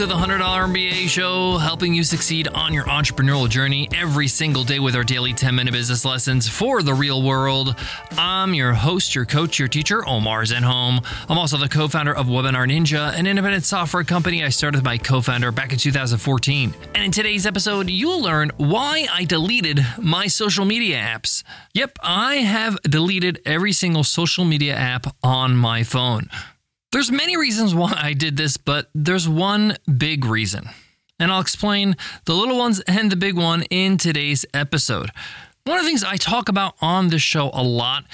to the $100 MBA show, helping you succeed on your entrepreneurial journey every single day with our daily 10 minute business lessons for the real world. I'm your host, your coach, your teacher, Omar Zenhom. I'm also the co founder of Webinar Ninja, an independent software company I started with my co founder back in 2014. And in today's episode, you'll learn why I deleted my social media apps. Yep, I have deleted every single social media app on my phone. There's many reasons why I did this, but there's one big reason. And I'll explain the little ones and the big one in today's episode. One of the things I talk about on this show a lot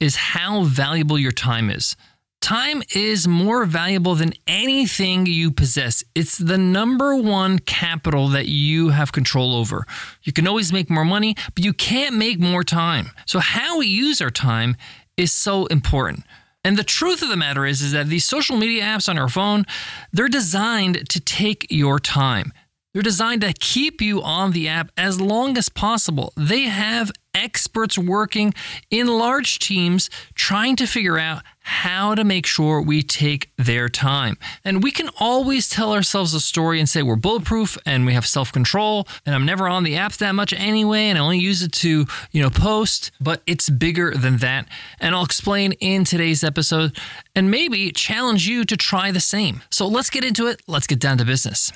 is how valuable your time is. Time is more valuable than anything you possess. It's the number one capital that you have control over. You can always make more money, but you can't make more time. So, how we use our time is so important. And the truth of the matter is, is that these social media apps on our phone, they're designed to take your time. They're designed to keep you on the app as long as possible. They have experts working in large teams trying to figure out how to make sure we take their time. And we can always tell ourselves a story and say we're bulletproof and we have self-control and I'm never on the apps that much anyway and I only use it to, you know, post, but it's bigger than that. And I'll explain in today's episode and maybe challenge you to try the same. So let's get into it. Let's get down to business.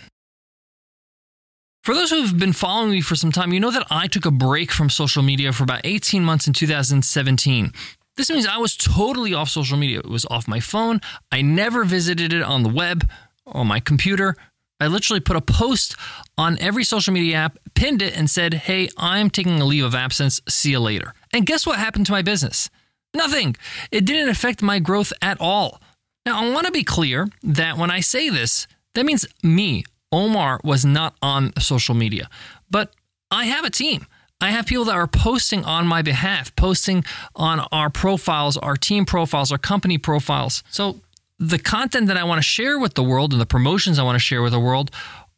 For those who have been following me for some time, you know that I took a break from social media for about 18 months in 2017. This means I was totally off social media. It was off my phone. I never visited it on the web, on my computer. I literally put a post on every social media app, pinned it, and said, Hey, I'm taking a leave of absence. See you later. And guess what happened to my business? Nothing. It didn't affect my growth at all. Now, I want to be clear that when I say this, that means me, Omar was not on social media, but I have a team. I have people that are posting on my behalf, posting on our profiles, our team profiles, our company profiles. So the content that I want to share with the world and the promotions I want to share with the world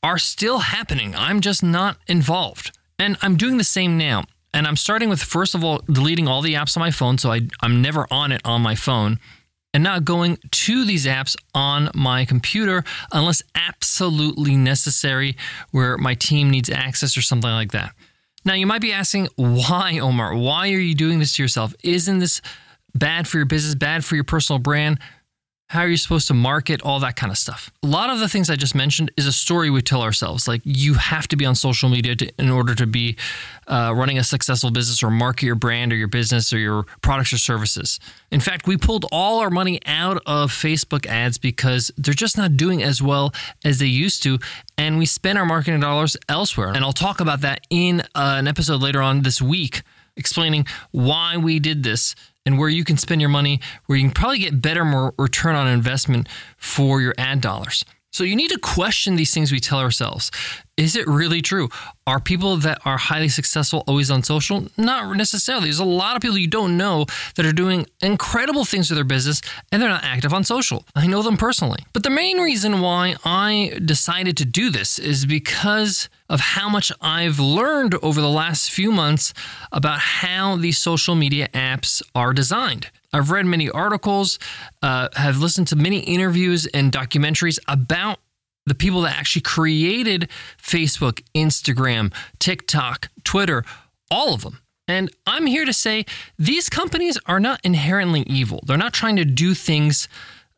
are still happening. I'm just not involved. And I'm doing the same now. And I'm starting with, first of all, deleting all the apps on my phone. So I, I'm never on it on my phone and not going to these apps on my computer unless absolutely necessary, where my team needs access or something like that. Now, you might be asking, why, Omar? Why are you doing this to yourself? Isn't this bad for your business, bad for your personal brand? How are you supposed to market? All that kind of stuff. A lot of the things I just mentioned is a story we tell ourselves. Like you have to be on social media to, in order to be uh, running a successful business or market your brand or your business or your products or services. In fact, we pulled all our money out of Facebook ads because they're just not doing as well as they used to. And we spend our marketing dollars elsewhere. And I'll talk about that in uh, an episode later on this week explaining why we did this and where you can spend your money, where you can probably get better more return on investment for your ad dollars. So you need to question these things we tell ourselves. Is it really true? Are people that are highly successful always on social? Not necessarily. There's a lot of people you don't know that are doing incredible things with their business and they're not active on social. I know them personally. But the main reason why I decided to do this is because of how much I've learned over the last few months about how these social media apps are designed. I've read many articles, uh, have listened to many interviews and documentaries about the people that actually created Facebook, Instagram, TikTok, Twitter, all of them. And I'm here to say these companies are not inherently evil. They're not trying to do things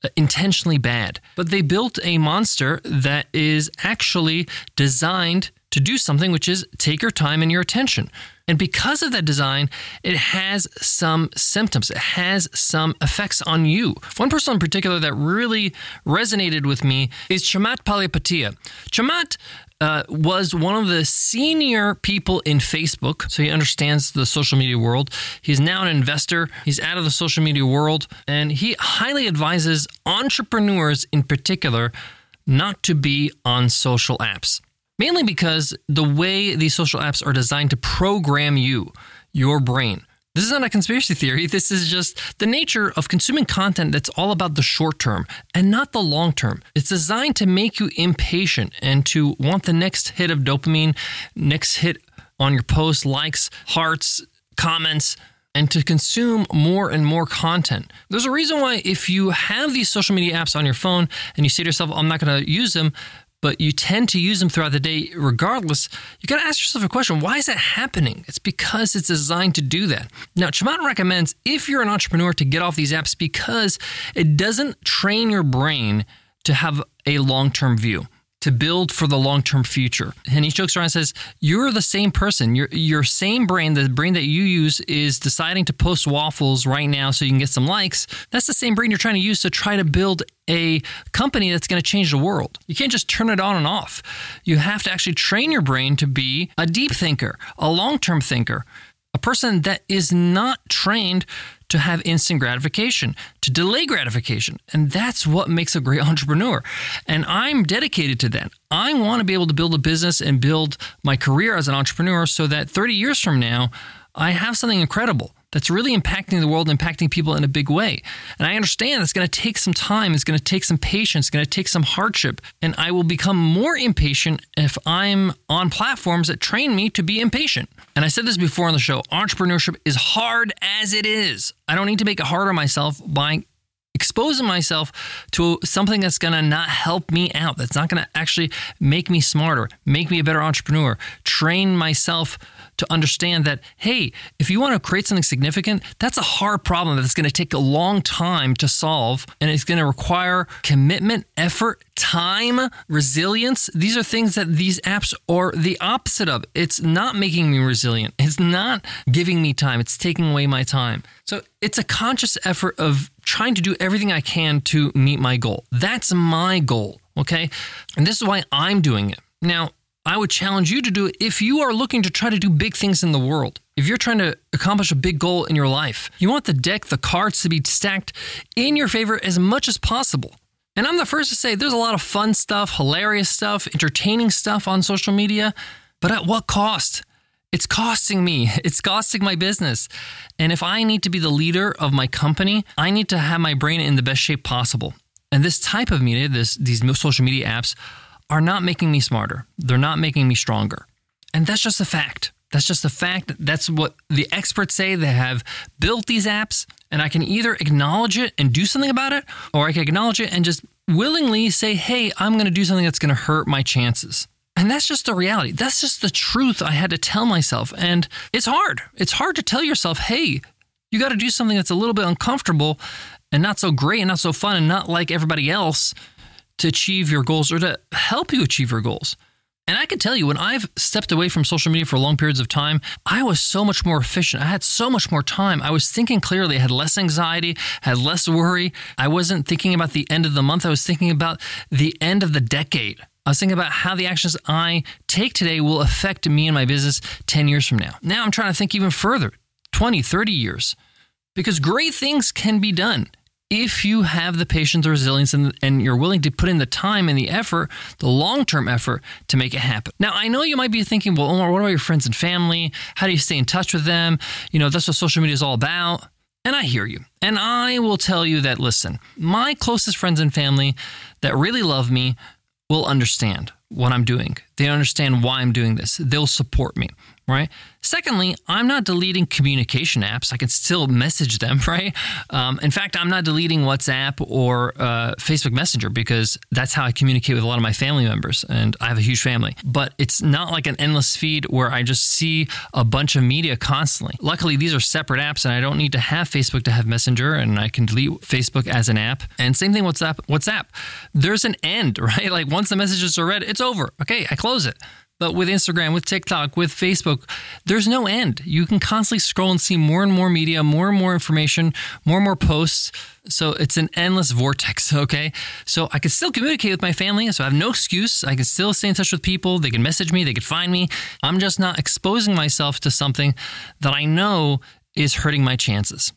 uh, intentionally bad, but they built a monster that is actually designed to do something, which is take your time and your attention. And because of that design, it has some symptoms, it has some effects on you. One person in particular that really resonated with me is Chamath Palihapitiya. Chamath uh, was one of the senior people in Facebook, so he understands the social media world. He's now an investor, he's out of the social media world, and he highly advises entrepreneurs in particular not to be on social apps mainly because the way these social apps are designed to program you, your brain. This is not a conspiracy theory. This is just the nature of consuming content that's all about the short term and not the long term. It's designed to make you impatient and to want the next hit of dopamine, next hit on your post, likes, hearts, comments, and to consume more and more content. There's a reason why, if you have these social media apps on your phone and you say to yourself, I'm not going to use them, but you tend to use them throughout the day regardless, you got to ask yourself a question why is that happening? It's because it's designed to do that. Now, Chamath recommends if you're an entrepreneur to get off these apps because it doesn't train your brain to have a long term view to build for the long term future. And he jokes around and says, You're the same person. Your, your same brain, the brain that you use, is deciding to post waffles right now so you can get some likes. That's the same brain you're trying to use to try to build a company that's going to change the world. You can't just turn it on and off. You have to actually train your brain to be a deep thinker, a long term thinker, a person that is not trained to have instant gratification, to delay gratification. And that's what makes a great entrepreneur. And I'm dedicated to that. I want to be able to build a business and build my career as an entrepreneur so that 30 years from now, I have something incredible that's really impacting the world, impacting people in a big way. And I understand it's going to take some time, it's going to take some patience, it's going to take some hardship. And I will become more impatient if I'm on platforms that train me to be impatient. And I said this before on the show entrepreneurship is hard as it is. I don't need to make it harder myself by exposing myself to something that's going to not help me out, that's not going to actually make me smarter, make me a better entrepreneur, train myself to understand that, hey, if you want to create something significant, that's a hard problem that's going to take a long time to solve. And it's going to require commitment, effort, time, resilience. These are things that these apps are the opposite of. It's not making me resilient, it's not giving me time, it's taking away my time. So it's a conscious effort of trying to do everything I can to meet my goal. That's my goal. Okay. And this is why I'm doing it. Now, I would challenge you to do it if you are looking to try to do big things in the world. If you're trying to accomplish a big goal in your life, you want the deck, the cards to be stacked in your favor as much as possible. And I'm the first to say there's a lot of fun stuff, hilarious stuff, entertaining stuff on social media, but at what cost? It's costing me. It's costing my business. And if I need to be the leader of my company, I need to have my brain in the best shape possible. And this type of media, this, these social media apps, are not making me smarter. They're not making me stronger. And that's just a fact. That's just a fact. That's what the experts say. They have built these apps, and I can either acknowledge it and do something about it, or I can acknowledge it and just willingly say, hey, I'm going to do something that's going to hurt my chances. And that's just the reality. That's just the truth I had to tell myself. And it's hard. It's hard to tell yourself, hey, you got to do something that's a little bit uncomfortable and not so great and not so fun and not like everybody else to achieve your goals or to help you achieve your goals. And I can tell you, when I've stepped away from social media for long periods of time, I was so much more efficient. I had so much more time. I was thinking clearly. I had less anxiety, had less worry. I wasn't thinking about the end of the month. I was thinking about the end of the decade. I was thinking about how the actions I take today will affect me and my business 10 years from now. Now I'm trying to think even further 20, 30 years, because great things can be done if you have the patience, the resilience, and, and you're willing to put in the time and the effort, the long term effort to make it happen. Now, I know you might be thinking, well, Omar, what about your friends and family? How do you stay in touch with them? You know, that's what social media is all about. And I hear you. And I will tell you that, listen, my closest friends and family that really love me will understand what I'm doing. They understand why I'm doing this. They'll support me right? Secondly, I'm not deleting communication apps. I can still message them, right? Um, in fact, I'm not deleting WhatsApp or uh, Facebook Messenger because that's how I communicate with a lot of my family members, and I have a huge family. But it's not like an endless feed where I just see a bunch of media constantly. Luckily, these are separate apps, and I don't need to have Facebook to have Messenger, and I can delete Facebook as an app. And same thing WhatsApp. WhatsApp. There's an end, right? Like once the messages are read, it's over. Okay, I close it. But with Instagram, with TikTok, with Facebook, there's no end. You can constantly scroll and see more and more media, more and more information, more and more posts. So it's an endless vortex, okay? So I can still communicate with my family, so I have no excuse. I can still stay in touch with people. They can message me, they can find me. I'm just not exposing myself to something that I know is hurting my chances.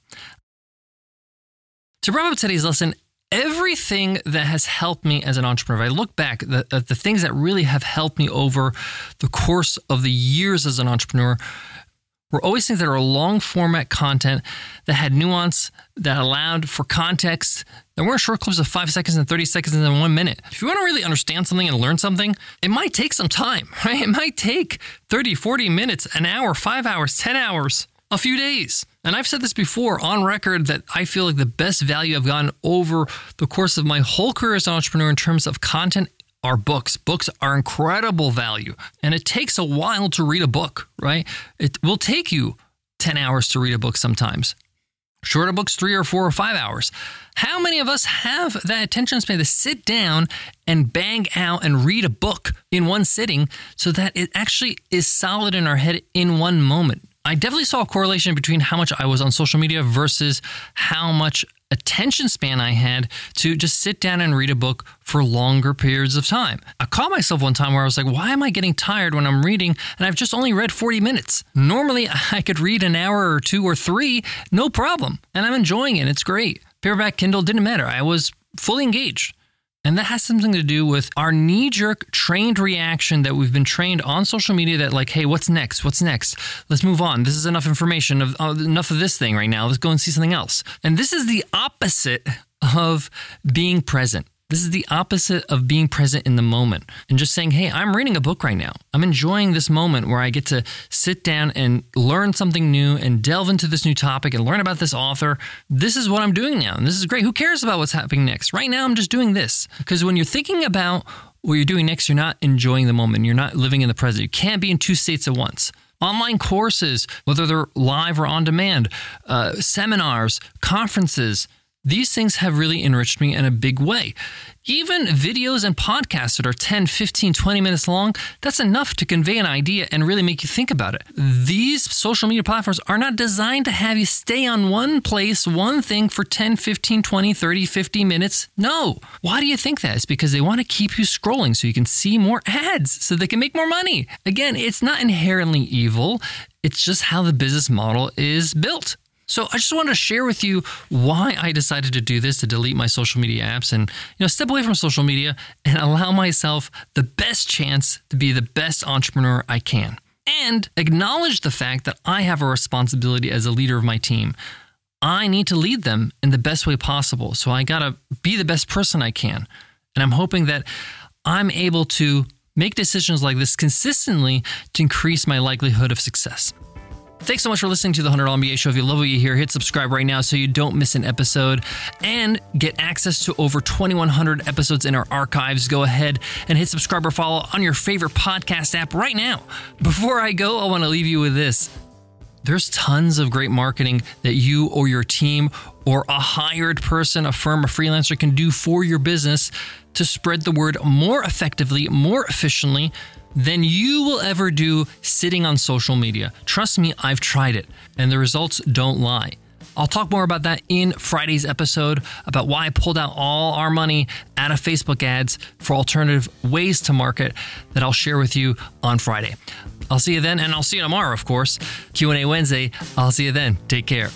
To wrap up today's lesson, everything that has helped me as an entrepreneur, if I look back, the, uh, the things that really have helped me over the course of the years as an entrepreneur were always things that are long format content that had nuance, that allowed for context, that weren't short clips of five seconds and 30 seconds and then one minute. If you want to really understand something and learn something, it might take some time, right? It might take 30, 40 minutes, an hour, five hours, 10 hours a few days. And I've said this before on record that I feel like the best value I've gotten over the course of my whole career as an entrepreneur in terms of content are books. Books are incredible value, and it takes a while to read a book, right? It will take you 10 hours to read a book sometimes. Shorter books, three or four or five hours. How many of us have that attention span to sit down and bang out and read a book in one sitting so that it actually is solid in our head in one moment? I definitely saw a correlation between how much I was on social media versus how much attention span I had to just sit down and read a book for longer periods of time. I caught myself one time where I was like, why am I getting tired when I'm reading and I've just only read 40 minutes? Normally, I could read an hour or two or three, no problem. And I'm enjoying it. It's great. Paperback, Kindle, didn't matter. I was fully engaged. And that has something to do with our knee jerk trained reaction that we've been trained on social media that, like, hey, what's next? What's next? Let's move on. This is enough information, of, uh, enough of this thing right now. Let's go and see something else. And this is the opposite of being present. This is the opposite of being present in the moment and just saying, hey, I'm reading a book right now. I'm enjoying this moment where I get to sit down and learn something new and delve into this new topic and learn about this author. This is what I'm doing now. And this is great. Who cares about what's happening next? Right now, I'm just doing this. Because when you're thinking about what you're doing next, you're not enjoying the moment. You're not living in the present. You can't be in two states at once online courses, whether they're live or on demand, uh, seminars, conferences, these things have really enriched me in a big way. Even videos and podcasts that are 10, 15, 20 minutes long, that's enough to convey an idea and really make you think about it. These social media platforms are not designed to have you stay on one place, one thing for 10, 15, 20, 30, 50 minutes. No. Why do you think that? It's because they want to keep you scrolling so you can see more ads so they can make more money. Again, it's not inherently evil. It's just how the business model is built. So I just wanted to share with you why I decided to do this to delete my social media apps and you know step away from social media and allow myself the best chance to be the best entrepreneur I can. And acknowledge the fact that I have a responsibility as a leader of my team. I need to lead them in the best way possible. So I got to be the best person I can. And I'm hoping that I'm able to make decisions like this consistently to increase my likelihood of success. Thanks so much for listening to the $100 MBA show. If you love what you hear, hit subscribe right now so you don't miss an episode and get access to over 2,100 episodes in our archives. Go ahead and hit subscribe or follow on your favorite podcast app right now. Before I go, I want to leave you with this. There's tons of great marketing that you or your team or a hired person, a firm, a freelancer can do for your business to spread the word more effectively, more efficiently than you will ever do sitting on social media. Trust me, I've tried it, and the results don't lie. I'll talk more about that in Friday's episode about why I pulled out all our money out of Facebook ads for alternative ways to market that I'll share with you on Friday. I'll see you then and I'll see you tomorrow, of course. Q&A Wednesday. I'll see you then. Take care.